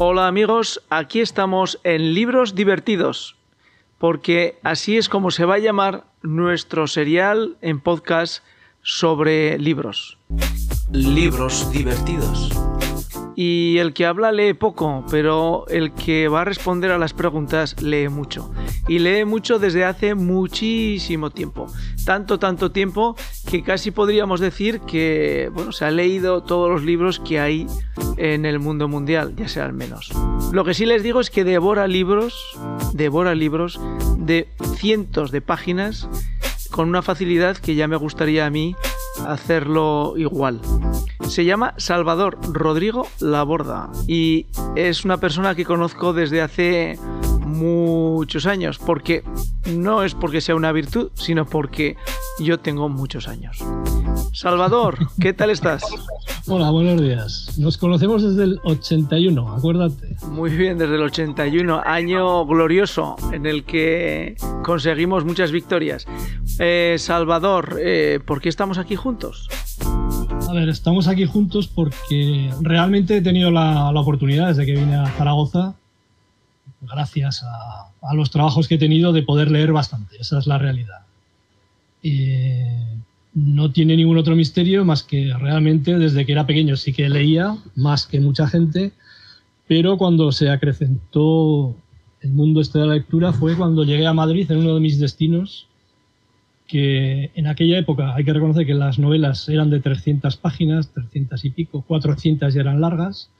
Hola amigos, aquí estamos en Libros Divertidos, porque así es como se va a llamar nuestro serial en podcast sobre libros. Libros divertidos. Y el que habla lee poco, pero el que va a responder a las preguntas lee mucho. Y lee mucho desde hace muchísimo tiempo. Tanto, tanto tiempo que casi podríamos decir que, bueno, se ha leído todos los libros que hay en el mundo mundial, ya sea al menos. Lo que sí les digo es que devora libros, devora libros de cientos de páginas con una facilidad que ya me gustaría a mí hacerlo igual. Se llama Salvador Rodrigo Laborda y es una persona que conozco desde hace muchos años, porque no es porque sea una virtud, sino porque yo tengo muchos años. Salvador, ¿qué tal estás? Hola, buenos días. Nos conocemos desde el 81, acuérdate. Muy bien, desde el 81, año glorioso en el que conseguimos muchas victorias. Eh, Salvador, eh, ¿por qué estamos aquí juntos? A ver, estamos aquí juntos porque realmente he tenido la, oportunidad desde que vine a Zaragoza, gracias a, a, los trabajos que he tenido, de poder leer bastante. Esa es la realidad. Y no tiene ningún otro misterio más que realmente desde que era pequeño sí que leía más que mucha gente, pero cuando se acrecentó el mundo este de la lectura fue cuando llegué a Madrid en uno de mis destinos que en aquella época hay que reconocer que las novelas eran de 300 páginas, 300 y pico, 400 ya eran largas,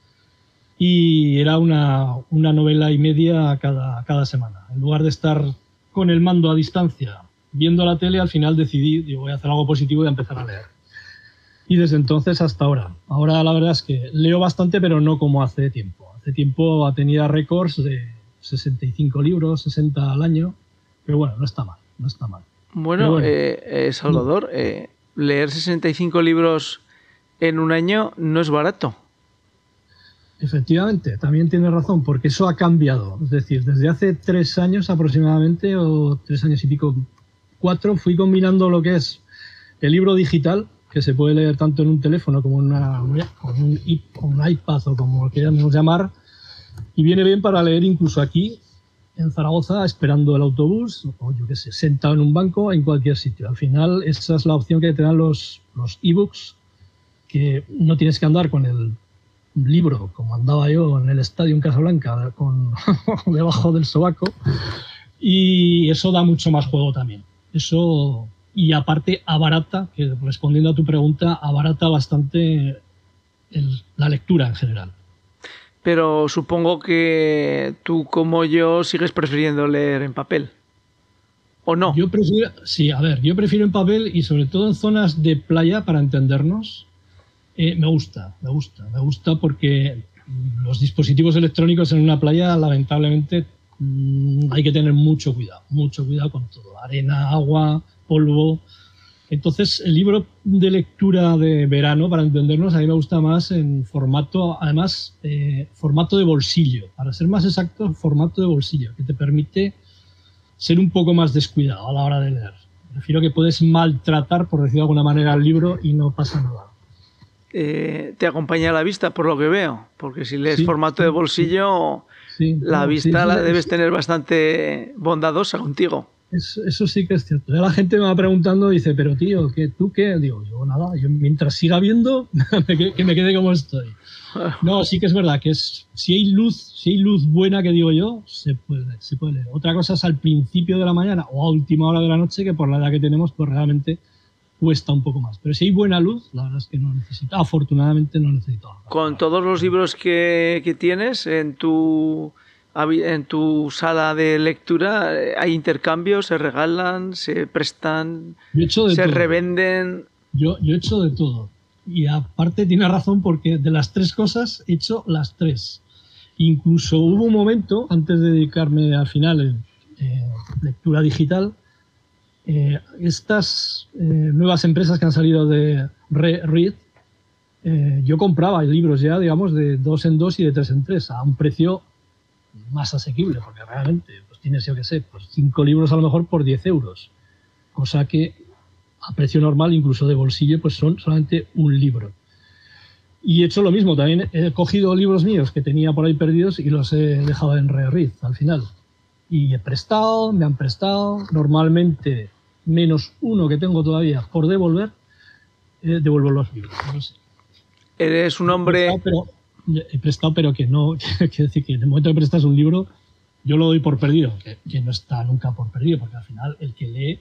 y era una, una novela y media cada, cada semana. En lugar de estar con el mando a distancia viendo la tele, al final decidí, digo, voy a hacer algo positivo y a empezar a leer. Y desde entonces hasta ahora. Ahora la verdad es que leo bastante, pero no como hace tiempo. Hace tiempo tenía récords de 65 libros, 60 al año, pero bueno, no está mal, no está mal. Bueno, eh, eh, Salvador, eh, leer 65 libros en un año no es barato. Efectivamente, también tiene razón, porque eso ha cambiado. Es decir, desde hace tres años aproximadamente, o tres años y pico, cuatro, fui combinando lo que es el libro digital, que se puede leer tanto en un teléfono como en una, un, un iPad o como lo queramos llamar, y viene bien para leer incluso aquí, en Zaragoza esperando el autobús o yo qué sé, sentado en un banco en cualquier sitio. Al final esa es la opción que te dan los, los ebooks, que no tienes que andar con el libro como andaba yo en el estadio en Casablanca con debajo del sobaco y eso da mucho más juego también. Eso y aparte abarata, que respondiendo a tu pregunta, abarata bastante la lectura en general pero supongo que tú como yo sigues prefiriendo leer en papel. ¿O no? Yo prefiero, sí, a ver, yo prefiero en papel y sobre todo en zonas de playa para entendernos. Eh, me gusta, me gusta, me gusta porque los dispositivos electrónicos en una playa, lamentablemente, mm, hay que tener mucho cuidado, mucho cuidado con todo. Arena, agua, polvo. Entonces, el libro de lectura de verano, para entendernos, a mí me gusta más en formato, además, eh, formato de bolsillo. Para ser más exacto, formato de bolsillo, que te permite ser un poco más descuidado a la hora de leer. Prefiero que puedes maltratar, por decirlo de alguna manera, el libro y no pasa nada. Eh, te acompaña la vista, por lo que veo, porque si lees formato de bolsillo, la vista la debes tener bastante bondadosa contigo. Eso, sí que es cierto. la gente me va preguntando, dice, pero tío, ¿qué, ¿tú qué? Digo, yo nada, yo mientras siga viendo, que me quede como estoy. No, sí que es verdad que es, si hay luz, si hay luz buena que digo yo, se puede, se puede leer. Otra cosa es al principio de la mañana o a última hora de la noche, que por la edad que tenemos, pues realmente cuesta un poco más. Pero si hay buena luz, la verdad es que no necesito, afortunadamente no necesito. Con todos los libros que, que tienes en tu en tu sala de lectura eh, hay intercambios, se regalan, se prestan, se revenden. Yo, yo he hecho de todo. Y aparte tiene razón porque de las tres cosas he hecho las tres. Incluso hubo un momento, antes de dedicarme al final en eh, lectura digital, eh, estas nuevas empresas que han salido de Read, yo compraba libros ya, digamos, de dos en dos y de tres en tres, a un precio más asequible, porque realmente pues tienes, yo que sé, pues cinco libros a lo mejor por 10 euros, cosa que a precio normal, incluso de bolsillo, pues son solamente un libro. Y he hecho lo mismo, también he cogido libros míos que tenía por ahí perdidos y los he dejado en Rearrid al final. Y he prestado, me han prestado, normalmente menos uno que tengo todavía por devolver, eh, devuelvo los libros. No sé. Eres un hombre... He prestado, pero, he prestado, pero que no, quiero decir que en el momento que prestas un libro, yo lo doy por perdido, que, que, no está nunca por perdido, porque al final el que lee,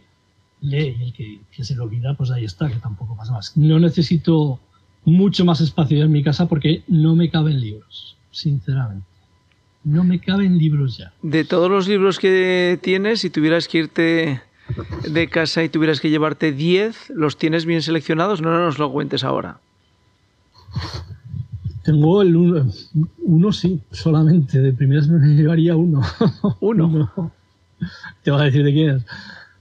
lee y el que, que se lo olvida, pues ahí está, que tampoco pasa más. No necesito mucho más espacio en mi casa porque no me caben libros, sinceramente. No me caben libros ya. De todos los libros que tienes, si tuvieras que irte de casa y tuvieras que llevarte 10, ¿los tienes bien seleccionados? No, no nos lo cuentes ahora. Tengo el uno, uno sí, solamente. De primeras me llevaría uno. ¿Uno? uno. Te vas a decir de quién es.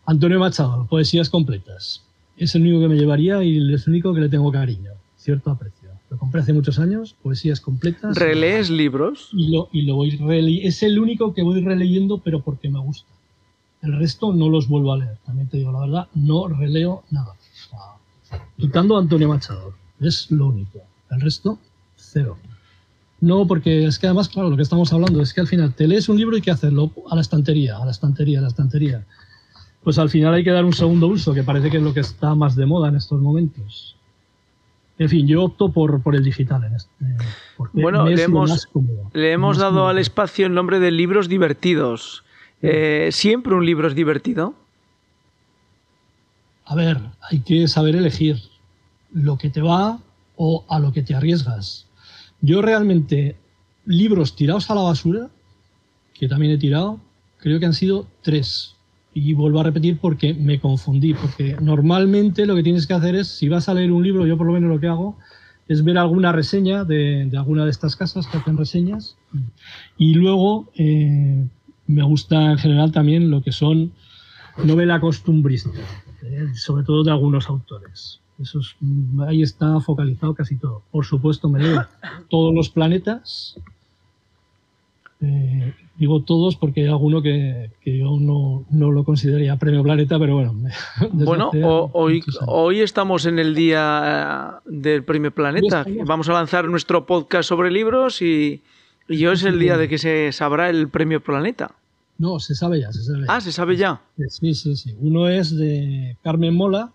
Antonio Machado, Poesías Completas. Es el único que me llevaría y es el único que le tengo cariño, cierto aprecio. Lo compré hace muchos años, Poesías Completas. ¿Relees libros? Y lo, y lo voy releyendo. Es el único que voy releyendo, pero porque me gusta. El resto no los vuelvo a leer, también te digo la verdad, no releo nada. Quitando a Antonio Machado, es lo único. El resto, cero. No, porque es que además, claro, lo que estamos hablando es que al final te lees un libro y que hacerlo a la estantería, a la estantería, a la estantería. Pues al final hay que dar un segundo uso, que parece que es lo que está más de moda en estos momentos. En fin, yo opto por, por el digital en este. Bueno, le hemos, le hemos dado cómodo. al espacio el nombre de libros divertidos. Eh, ¿Siempre un libro es divertido? A ver, hay que saber elegir lo que te va o a lo que te arriesgas. Yo realmente, libros tirados a la basura, que también he tirado, creo que han sido tres. Y vuelvo a repetir porque me confundí, porque normalmente lo que tienes que hacer es, si vas a leer un libro, yo por lo menos lo que hago, es ver alguna reseña de, de alguna de estas casas que hacen reseñas y luego eh, me gusta en general también lo que son novela costumbrista, ¿eh? sobre todo de algunos autores. Eso es, ahí está focalizado casi todo. Por supuesto, me leo todos los planetas. Eh, digo todos porque hay alguno que, que yo no, no, lo consideraría premio planeta, pero bueno. Bueno, o, hoy, hoy estamos en el día del premio planeta. Vamos a lanzar nuestro podcast sobre libros y, y hoy es el día de que se sabrá el premio planeta. No, se sabe ya, se sabe. Ah, se sabe ya. Sí, sí, sí. Uno es de Carmen Mola,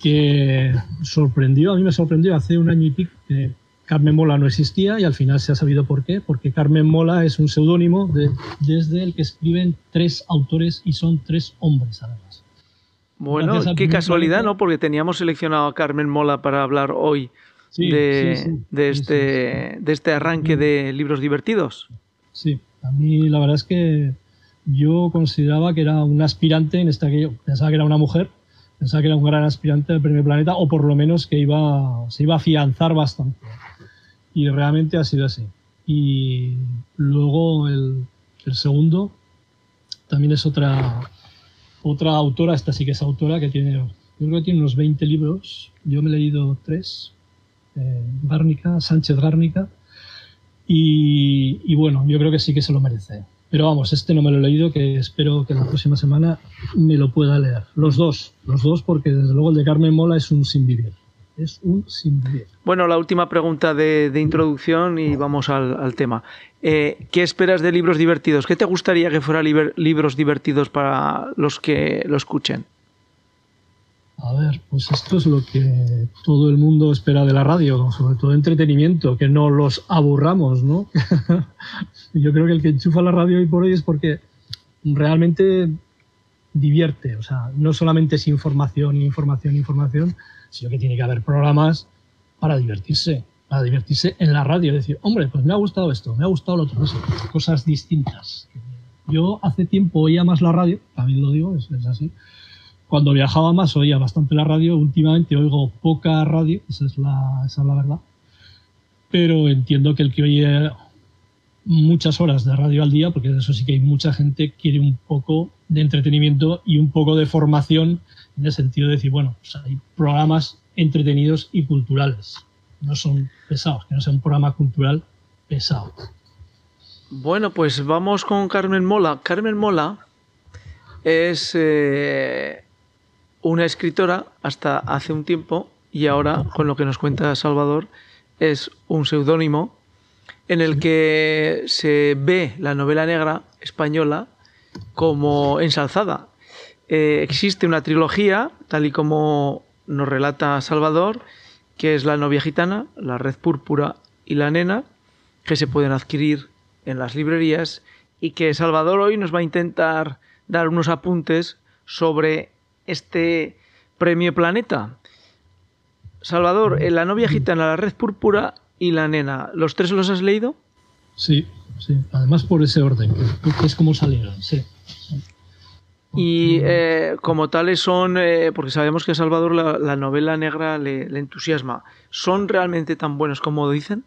que sorprendió, a mí me sorprendió hace un año y pico que Carmen Mola no existía y al final se ha sabido por qué, porque Carmen Mola es un seudónimo de, desde el que escriben tres autores y son tres hombres además. Bueno, qué casualidad, ¿no? Porque teníamos seleccionado a Carmen Mola para hablar hoy sí, de, sí, sí, de, este, de este arranque de libros divertidos. Sí, a mí la verdad es que yo consideraba que era un aspirante en esta que yo pensaba que era una mujer, pensaba que era un gran aspirante del primer planeta o por lo menos que iba se iba a afianzar bastante. Y realmente ha sido así. Y luego el, el segundo también es otra otra autora, esta sí que es autora que tiene yo creo que tiene unos 20 libros, yo me he leído tres, eh, Gárnica, Sánchez Gárnica, y, y, bueno, yo creo que sí que se lo merece. Pero vamos, este no me lo he leído, que espero que la próxima semana me lo pueda leer. Los dos, los dos, porque desde luego el de Carmen Mola es un sin. Es un sin. Bueno, la última pregunta de, introducción y vamos al, al tema. Eh, ¿Qué esperas de libros divertidos? ¿Qué te gustaría que fueran libros divertidos para los que lo escuchen? A ver, pues esto es lo que todo el mundo espera de la radio, sobre todo entretenimiento, que no los aburramos, ¿no? Yo creo que el que enchufa la radio hoy por hoy es porque realmente divierte, o sea, no solamente es información, información, información, sino que tiene que haber programas para divertirse, para divertirse en la radio, decir, hombre, pues me ha gustado esto, me ha gustado lo otro, no cosas distintas. Yo hace tiempo oía más la radio, también lo digo, es así, cuando viajaba más oía bastante la radio, últimamente oigo poca radio, esa es la, esa es la verdad. Pero entiendo que el que oye muchas horas de radio al día, porque de eso sí que hay mucha gente, quiere un poco de entretenimiento y un poco de formación en el sentido de decir, bueno, pues hay programas entretenidos y culturales. No son pesados, que no sea un programa cultural pesado. Bueno, pues vamos con Carmen Mola. Carmen Mola es eh, una escritora hasta hace un tiempo y ahora, con lo que nos cuenta Salvador, es un seudónimo en el que se ve la novela negra española como ensalzada. Eh, existe una trilogía, tal y como nos relata Salvador, que es La novia gitana, La red púrpura y La nena, que se pueden adquirir en las librerías y que Salvador hoy nos va a intentar dar unos apuntes sobre este premio Planeta. Salvador, La novia gitana, La red púrpura y La nena, ¿los tres los has leído? Sí, sí, además por ese orden, que es como salieron, sí. Y eh, como tales son, eh, porque sabemos que a Salvador la, novela negra le, entusiasma, ¿son realmente tan buenos como dicen?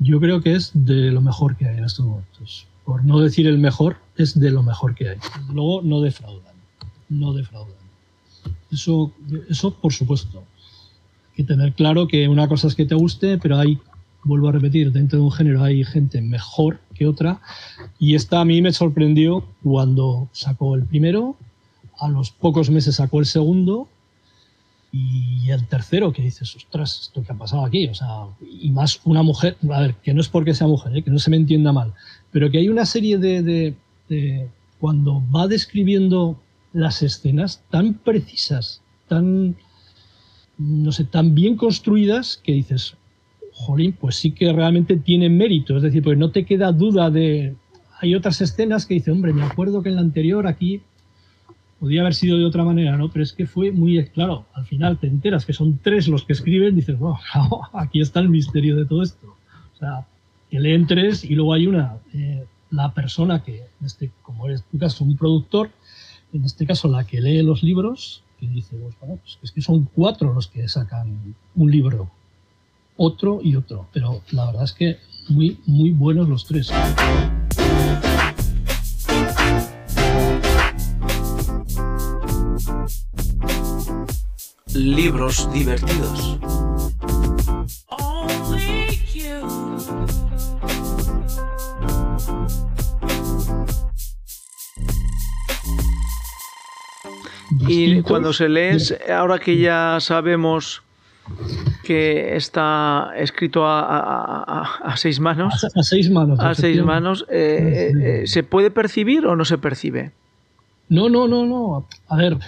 Yo creo que es de lo mejor que hay en estos momentos. Por no decir el mejor, es de lo mejor que hay. Luego no defraudan, no defraudan. Eso, eso por supuesto. Hay que tener claro que una cosa es que te guste, pero hay vuelvo a repetir, dentro de un género hay gente mejor que otra. Y esta a mí me sorprendió cuando sacó el primero, a los pocos meses sacó el segundo y el tercero que dices, ostras, esto que ha pasado aquí, o sea, y más una mujer, a ver, que no es porque sea mujer, ¿eh? que no se me entienda mal, pero que hay una serie de, de, cuando va describiendo las escenas tan precisas, tan, no sé, tan bien construidas que dices, jolín, pues sí que realmente tiene mérito. Es decir, pues no te queda duda de. Hay otras escenas que dice, hombre, me acuerdo que en la anterior aquí podía haber sido de otra manera, ¿no? Pero es que fue muy claro. Al final te enteras que son tres los que escriben, dices, wow, aquí está el misterio de todo esto. O sea, que leen tres y luego hay una, eh, la persona que, este, como es tu caso, un productor, en este caso la que lee los libros, que dice, pues, bueno, pues es que son cuatro los que sacan un libro otro y otro. Pero la verdad es que muy, muy buenos los tres. Libros divertidos. Y cuando se lees, ahora que ya sabemos que está escrito a, seis manos. A, seis manos. A seis manos. Eh, eh, ¿Se puede percibir o no se percibe? No, no, no, no. A ver,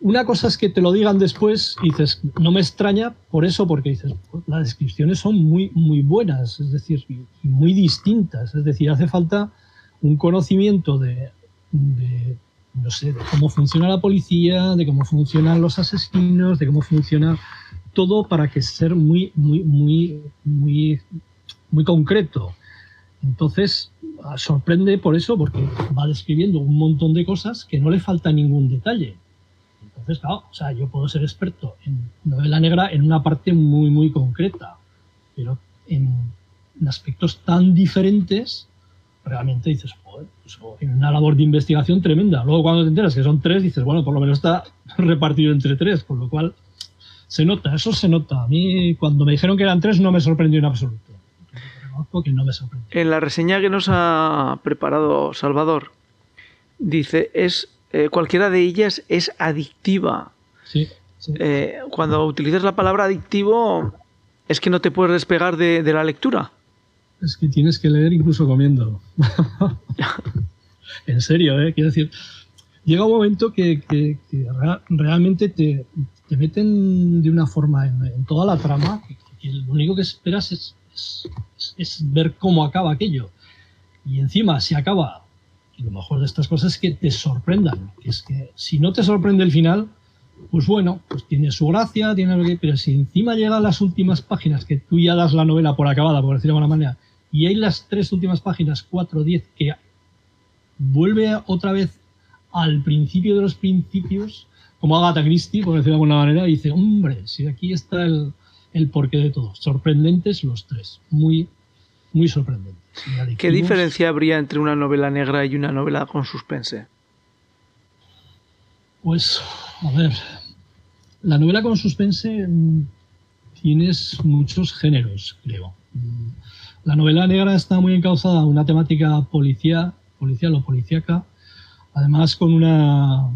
una cosa es que te lo digan después y dices, no me extraña por eso, porque dices, pues, las descripciones son muy, muy buenas, es decir, muy distintas. Es decir, hace falta un conocimiento de no sé, de cómo funciona la policía, de cómo funcionan los asesinos, de cómo funciona todo para que ser muy, muy, muy, muy, muy concreto. Entonces, ah, sorprende por eso, porque va describiendo un montón de cosas que no le falta ningún detalle. Entonces, claro, o sea, yo puedo ser experto en novela negra en una parte muy, muy concreta, pero en aspectos tan diferentes realmente dices, joder, pues, una labor de investigación tremenda. Luego cuando te enteras que son tres, dices, bueno, por lo menos está repartido entre tres, con lo cual se nota, eso se nota. A mí cuando me dijeron que eran tres no me sorprendió en absoluto. Que no me sorprendió. En la reseña que nos ha preparado Salvador, dice, es eh, cualquiera de ellas es adictiva. Sí. Eh, cuando utilizas la palabra adictivo, es que no te puedes despegar de la lectura es que tienes que leer incluso comiendo. en serio, ¿eh? Quiero decir, llega un momento que, realmente te, meten de una forma en, toda la trama que, lo único que esperas es, es, ver cómo acaba aquello. Y encima, si acaba, y lo mejor de estas cosas es que te sorprendan. Es que si no te sorprende el final, pues bueno, pues tiene su gracia, tiene lo que, pero si encima llegan las últimas páginas que tú ya das la novela por acabada, por decirlo de alguna manera, y hay las tres últimas páginas, 4, 10, que vuelve otra vez al principio de los principios, como Agatha Christie, por decirlo de alguna manera, y dice, hombre, si aquí está el, el porqué de todo. Sorprendentes los tres, muy, muy sorprendentes. ¿Qué diferencia habría entre una novela negra y una novela con suspense? Pues, a ver, la novela con suspense mm, tienes muchos géneros, creo. La novela negra está muy encauzada a una temática policial, policial o policíaca, además con una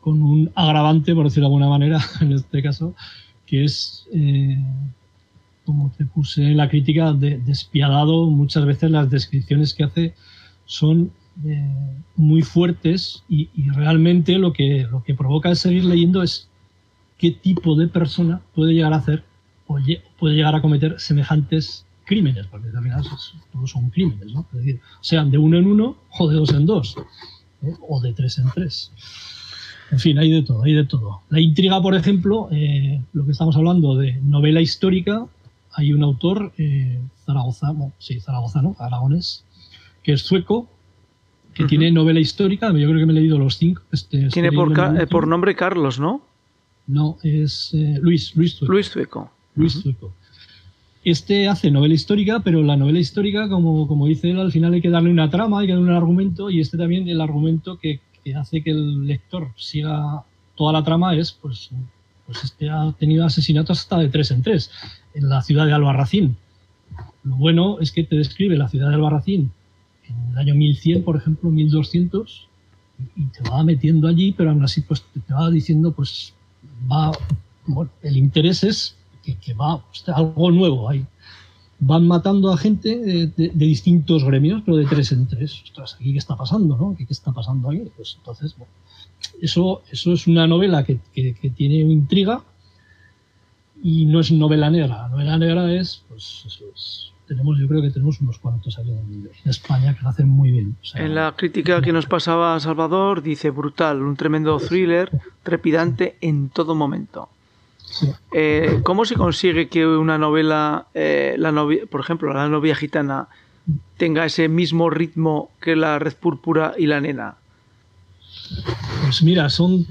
con un agravante, por decirlo de alguna manera, en este caso, que es, eh, como te puse en la crítica, despiadado. Muchas veces las descripciones que hace son eh, muy fuertes y, realmente lo que, lo que provoca es seguir leyendo es qué tipo de persona puede llegar a hacer o puede llegar a cometer semejantes crímenes, porque al final todos son crímenes, ¿no? Es decir, sean de uno en uno o de dos en dos, ¿eh? o de tres en tres. En fin, hay de todo, hay de todo. La intriga, por ejemplo, eh, lo que estamos hablando de novela histórica, hay un autor, eh, Zaragoza, sí, zaragozano, aragonés, que es sueco, que tiene novela histórica, yo creo que me he leído los cinco. Este, tiene por, por, nombre Carlos, ¿no? No, es Luis, Luis Sueco. Luis Sueco. Luis Sueco. Este hace novela histórica, pero la novela histórica, como, como dice él, al final hay que darle una trama, hay que darle un argumento, y este también el argumento que, hace que el lector siga toda la trama es, pues, pues este ha tenido asesinatos hasta de tres en tres en la ciudad de Albarracín. Lo bueno es que te describe la ciudad de Albarracín en el año 1100, por ejemplo, 1200, y te va metiendo allí, pero aún así pues te va diciendo, pues va, bueno, el interés es que, va algo nuevo ahí. Van matando a gente de, distintos gremios, pero de tres en tres. Ostras, ¿aquí qué está pasando? ¿no? ¿Qué, está pasando ahí? Pues entonces, eso, eso es una novela que, que, tiene intriga y no es novela negra. La novela negra es, pues eso es, tenemos, yo creo que tenemos unos cuantos aquí en, España que lo hacen muy bien. en la crítica que nos pasaba Salvador dice brutal, un tremendo thriller, trepidante en todo momento. Eh, ¿Cómo se consigue que una novela, eh, la por ejemplo, la novia gitana, tenga ese mismo ritmo que la red púrpura y la nena? Pues mira, son,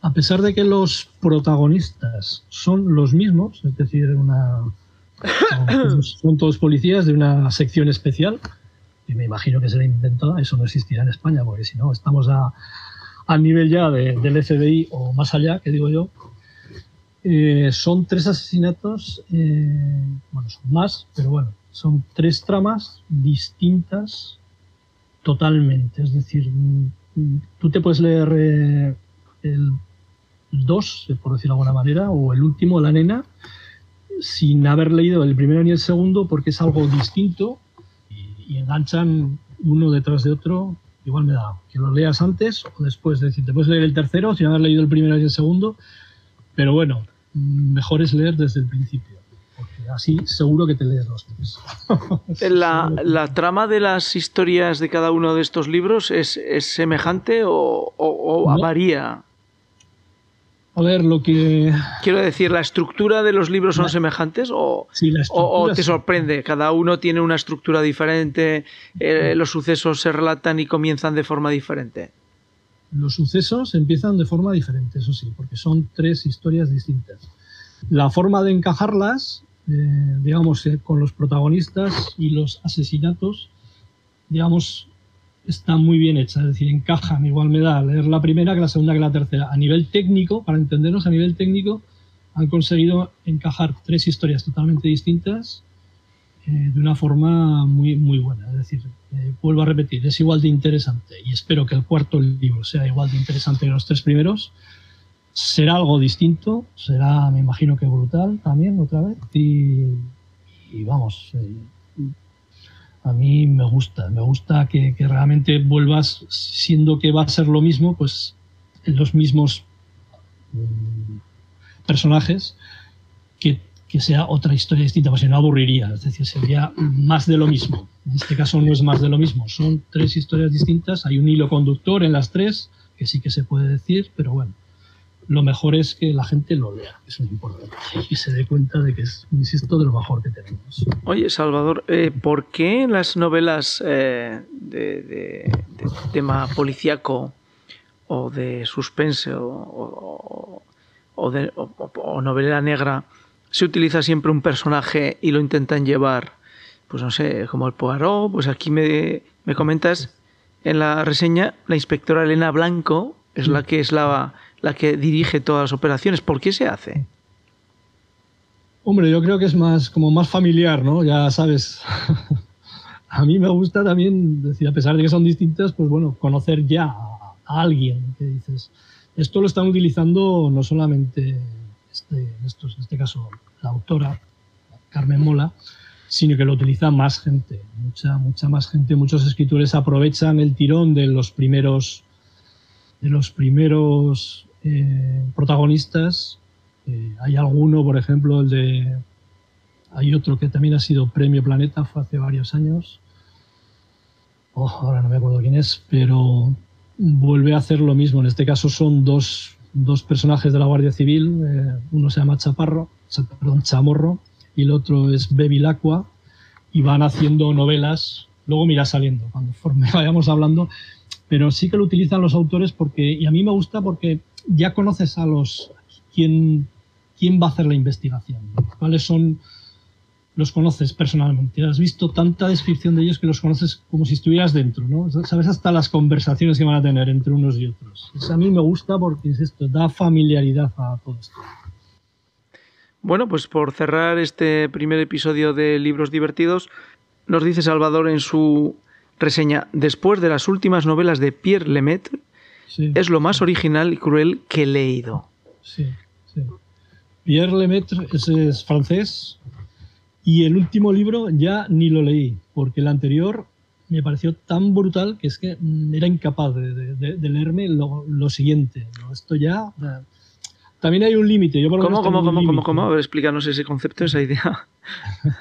a pesar de que los protagonistas son los mismos, es decir, una, son, todos policías de una sección especial, y me imagino que se le inventó, eso no existirá en España, porque si no, estamos a, nivel ya del FBI o más allá, que digo yo, eh, son tres asesinatos, eh, bueno, son más, pero bueno, son tres tramas distintas totalmente. Es decir, tú te puedes leer eh, el 2, por decirlo de alguna manera, o el último, La Nena, sin haber leído el primero ni el segundo, porque es algo distinto y, enganchan uno detrás de otro. Igual me da que lo leas antes o después. Es decir, te puedes leer el tercero sin haber leído el primero y el segundo, pero bueno, mejor es leer desde el principio. Porque así seguro que te lees los tres. ¿La, ¿La, trama de las historias de cada uno de estos libros es, es semejante o, o, varía? A ver, lo que... Quiero decir, ¿la estructura de los libros son semejantes o, o, te sorprende? Cada uno tiene una estructura diferente, eh, los sucesos se relatan y comienzan de forma diferente los sucesos empiezan de forma diferente, eso sí, porque son tres historias distintas. La forma de encajarlas, eh, digamos, eh, con los protagonistas y los asesinatos, digamos, está muy bien hecha, es decir, encajan, igual me da leer la primera que la segunda que la tercera. A nivel técnico, para entendernos, a nivel técnico, han conseguido encajar tres historias totalmente distintas eh, de una forma muy, muy buena. Es decir, eh, vuelvo a repetir, es igual de interesante y espero que el cuarto libro sea igual de interesante que los tres primeros. Será algo distinto, será, me imagino que brutal también otra vez y, vamos, eh, a mí me gusta, me gusta que, que, realmente vuelvas siendo que va a ser lo mismo, pues los mismos mm, personajes que que sea otra historia distinta, porque si no aburriría, es decir, sería más de lo mismo. En este caso no es más de lo mismo, son tres historias distintas, hay un hilo conductor en las tres, que sí que se puede decir, pero bueno, lo mejor es que la gente lo lea, eso es importante, y se dé cuenta de que es, insisto, de lo mejor que tenemos. Oye, Salvador, eh, ¿por qué las novelas eh, de, tema policíaco o de suspense o, de, o novela negra se utiliza siempre un personaje y lo intentan llevar, pues no sé, como el Poirot, pues aquí me, me comentas en la reseña, la inspectora Elena Blanco es la que es la, la que dirige todas las operaciones. ¿Por qué se hace? Hombre, yo creo que es más como más familiar, ¿no? Ya sabes. a mí me gusta también decir, a pesar de que son distintas, pues bueno, conocer ya a alguien que dices. Esto lo están utilizando no solamente este, en este caso la autora, Carmen Mola, sino que lo utiliza más gente, mucha, mucha más gente. Muchos escritores aprovechan el tirón de los primeros, de los primeros eh, protagonistas. Eh, hay alguno, por ejemplo, el de. Hay otro que también ha sido Premio Planeta, fue hace varios años. Oh, ahora no me acuerdo quién es, pero vuelve a hacer lo mismo. En este caso son dos, dos personajes de la Guardia Civil. Eh, uno se llama Chaparro, perdón, Chamorro, y el otro es Bevilacqua, y van haciendo novelas, luego mira saliendo, cuando vayamos hablando, pero sí que lo utilizan los autores porque, y a mí me gusta porque ya conoces a los, quién, quién va a hacer la investigación, cuáles son, los conoces personalmente, has visto tanta descripción de ellos que los conoces como si estuvieras dentro, ¿no? Sabes hasta las conversaciones que van a tener entre unos y otros. a mí me gusta porque es esto, da familiaridad a todo esto. Bueno, pues por cerrar este primer episodio de Libros Divertidos, nos dice Salvador en su reseña, después de las últimas novelas de Pierre Lemaitre, es lo más original y cruel que he leído. Sí, sí. Pierre Lemaitre es, francés y el último libro ya ni lo leí, porque el anterior me pareció tan brutal que es que mm, era incapaz de, leerme lo, siguiente. Esto ya también hay un límite. ¿Cómo, cómo, cómo, cómo, cómo? A ver, explícanos ese concepto, esa idea.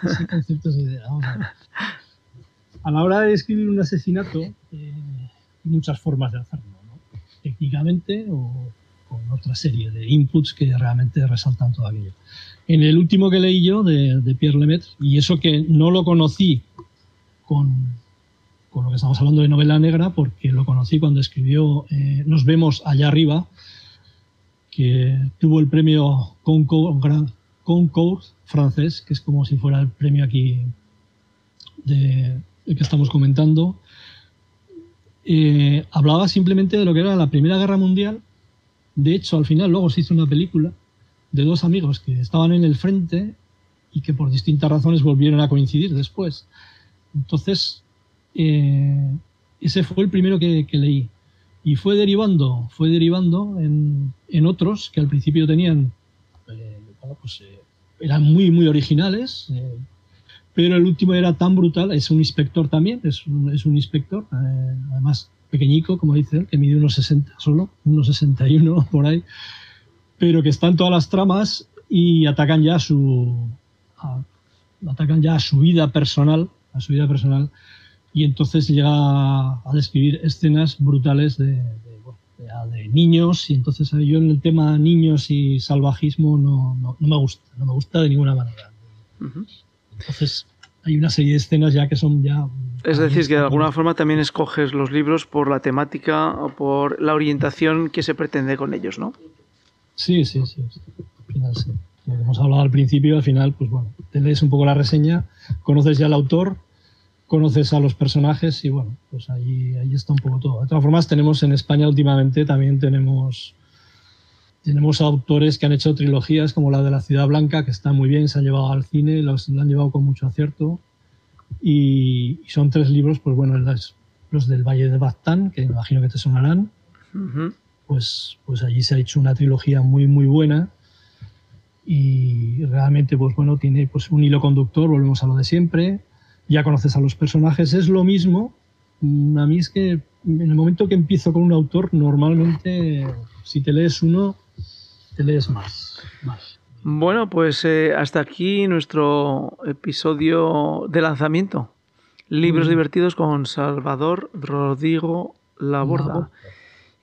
ese concepto, esa idea. Vamos a, ver. a la hora de escribir un asesinato, eh, hay muchas formas de hacerlo, ¿no? Técnicamente o con otra serie de inputs que realmente resaltan todo aquello. En el último que leí yo, de, Pierre Lemaitre, y eso que no lo conocí con, con, lo que estamos hablando de novela negra, porque lo conocí cuando escribió eh, Nos vemos allá arriba, que tuvo el premio Concours, francés, que es como si fuera el premio aquí de, que estamos comentando, eh, hablaba simplemente de lo que era la Primera Guerra Mundial. De hecho, al final luego se hizo una película de dos amigos que estaban en el frente y que por distintas razones volvieron a coincidir después. Entonces, eh, ese fue el primero que leí y fue derivando, fue derivando en, otros que al principio tenían, eh, pues, eh, eran muy, muy originales, pero el último era tan brutal, es un inspector también, es un, es un inspector, además pequeñico, como dice él, que mide unos 60 solo, unos 61 por ahí, pero que están todas las tramas y atacan ya su, atacan ya a su vida personal, a su vida personal, y entonces llega a describir escenas brutales de, niños y entonces yo en el tema niños y salvajismo no, no, me gusta, no me gusta de ninguna manera. Entonces hay una serie de escenas ya que son ya... Es decir, que de alguna forma también escoges los libros por la temática o por la orientación que se pretende con ellos, ¿no? Sí, sí, sí. Al final sí. Como hemos hablado al principio, al final, pues bueno, te lees un poco la reseña, conoces ya al autor, conoces a los personajes y bueno, pues ahí, ahí está un poco todo. De todas formas, tenemos en España últimamente también tenemos, tenemos autores que han hecho trilogías como la de La Ciudad Blanca, que está muy bien, se han llevado al cine, los han llevado con mucho acierto. Y, son tres libros, pues bueno, los, del Valle de Baztán, que imagino que te sonarán. pues, pues allí se ha hecho una trilogía muy, muy buena. Y realmente, pues bueno, tiene pues un hilo conductor, volvemos a lo de siempre ya conoces a los personajes, es lo mismo. Mm, a mí es que en el momento que empiezo con un autor, normalmente si te lees uno, te lees más. Bueno, pues eh, hasta aquí nuestro episodio de lanzamiento. Libros divertidos con Salvador Rodrigo Laborda.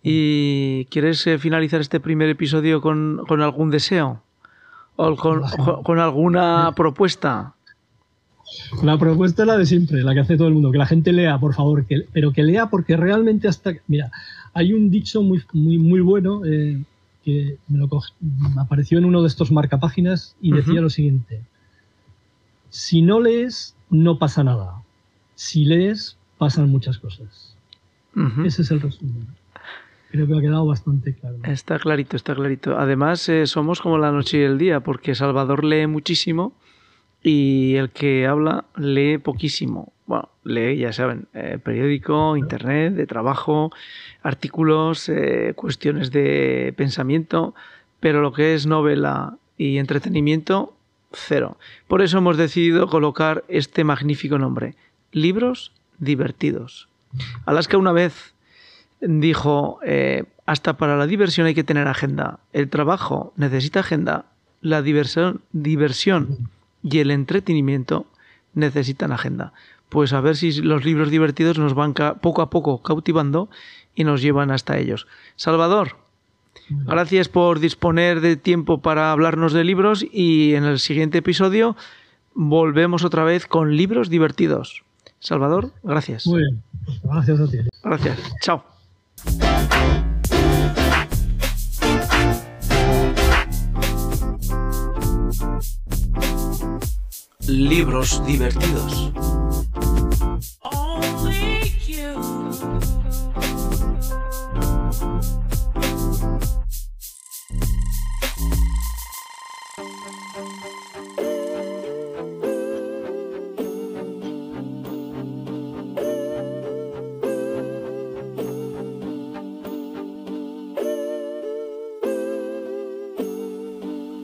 ¿Y quieres eh, finalizar este primer episodio con, algún deseo? ¿O con, con alguna propuesta? La propuesta es la de siempre, la que hace todo el mundo, que la gente lea, por favor, que, pero que lea porque realmente hasta... Mira, hay un dicho muy, muy, muy bueno eh, que me, lo apareció en uno de estos marcapáginas y decía lo siguiente. Si no lees, no pasa nada. Si lees, pasan muchas cosas. Ese es el resumen. Creo que ha quedado bastante claro. Está clarito, está clarito. Además, eh, somos como la noche y el día, porque Salvador lee muchísimo y el que habla lee poquísimo. Bueno, lee, ya saben, eh, periódico, internet, de trabajo, artículos, eh, cuestiones de pensamiento, pero lo que es novela y entretenimiento, cero. Por eso hemos decidido colocar este magnífico nombre, Libros Divertidos. Alaska una vez dijo, eh, hasta para la diversión hay que tener agenda. El trabajo necesita agenda, la diversión, diversión y el entretenimiento necesitan agenda. Pues a ver si los libros divertidos nos van poco a poco cautivando y nos llevan hasta ellos. Salvador, gracias por disponer de tiempo para hablarnos de libros y en el siguiente episodio volvemos otra vez con libros divertidos. Salvador, gracias. Muy bien, gracias a ti. Gracias, chao. Libros divertidos.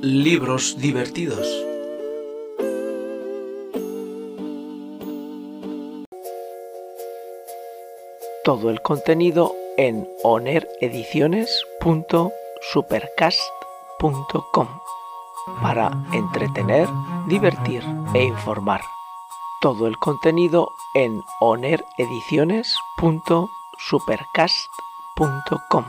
Libros divertidos. Todo el contenido en onerediciones.supercast.com para entretener, divertir e informar. Todo el contenido en onerediciones.supercast.com